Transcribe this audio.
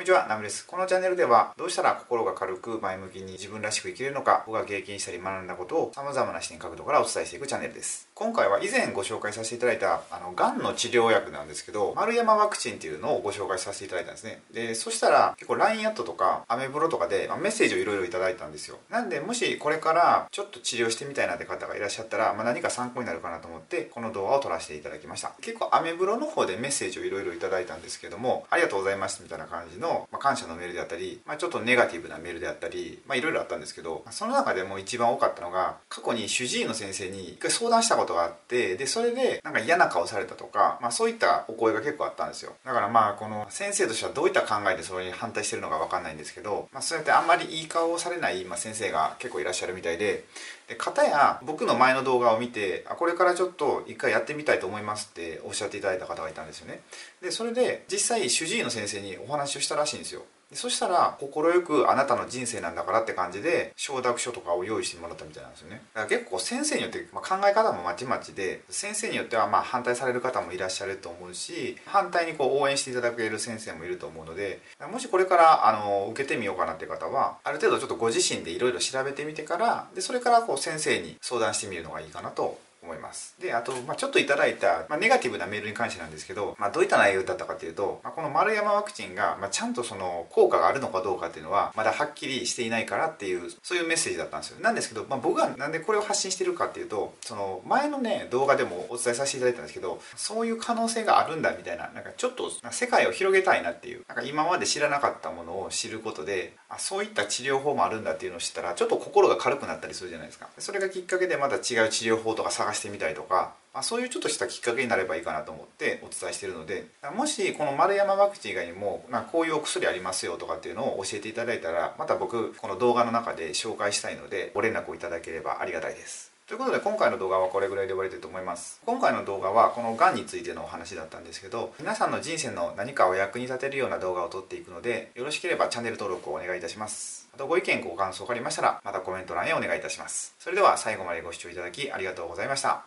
こんにちは、ナムです。このチャンネルでは、どうしたら心が軽く前向きに自分らしく生きれるのか、僕が経験したり学んだことを様々な視点角度からお伝えしていくチャンネルです。今回は以前ご紹介させていただいた、あの、癌の治療薬なんですけど、丸山ワクチンっていうのをご紹介させていただいたんですね。で、そしたら、結構 LINE アットとか、アメブロとかで、まあ、メッセージをいろいろいただいたんですよ。なんで、もしこれからちょっと治療してみたいなって方がいらっしゃったら、まあ、何か参考になるかなと思って、この動画を撮らせていただきました。結構アメブロの方でメッセージをいろいろいただいたんですけども、ありがとうございますみたいな感じの、ま、感謝のメールであったり、まあ、ちょっとネガティブなメールであったり、まあ、いろいろあったんですけどその中でも一番多かったのが過去に主治医の先生に一回相談したことがあってでそれでなんか嫌な顔されたとか、まあ、そういったお声が結構あったんですよ。だからまあこの先生としてはどういった考えでそれに反対してるのか分かんないんですけど、まあ、そうやってあんまりいい顔をされない、まあ、先生が結構いらっしゃるみたいでで片や僕の前の動画を見てあこれからちょっと一回やってみたいと思いますっておっしゃっていただいた方がいたんですよね。でそれで実際主治医の先生にお話をしたららしいんですよ。でそしたら快くあなたの人生なんだからって感じで承諾書とかを用意してもらったみたいなんですよね。だから結構先生によって、まあ、考え方もまちまちで先生によってはま反対される方もいらっしゃると思うし反対にこう応援していただける先生もいると思うのでもしこれからあの受けてみようかなっていう方はある程度ちょっとご自身でいろいろ調べてみてからでそれからこう先生に相談してみるのがいいかなと思います。であと、まあ、ちょっといただいた、まあ、ネガティブなメールに関してなんですけど、まあ、どういった内容だったかというと、まあ、この丸山ワクチンが、まあ、ちゃんとその効果があるのかどうかっていうのはまだはっきりしていないからっていうそういうメッセージだったんですよ。なんですけど、まあ、僕がなんでこれを発信してるかっていうとその前のね動画でもお伝えさせていただいたんですけどそういう可能性があるんだみたいななんかちょっと世界を広げたいなっていうなんか今まで知らなかったものを知ることであそういった治療法もあるんだっていうのを知ったらちょっと心が軽くなったりするじゃないですか。それがきっかけでまた違う治療法とか探ししてみたりとかまあ、そういうちょっとしたきっかけになればいいかなと思ってお伝えしてるのでもしこの丸山ワクチン以外にも、ま、こういうお薬ありますよとかっていうのを教えていただいたらまた僕この動画の中で紹介したいのでご連絡をいただければありがたいです。ということで今回の動画はこれぐらいで終わりたいと思います。今回の動画はこのがんについてのお話だったんですけど皆さんの人生の何かを役に立てるような動画を撮っていくのでよろしければチャンネル登録をお願いいたします。あとご意見ご感想がありましたらまたコメント欄へお願いいたします。それでは最後までご視聴いただきありがとうございました。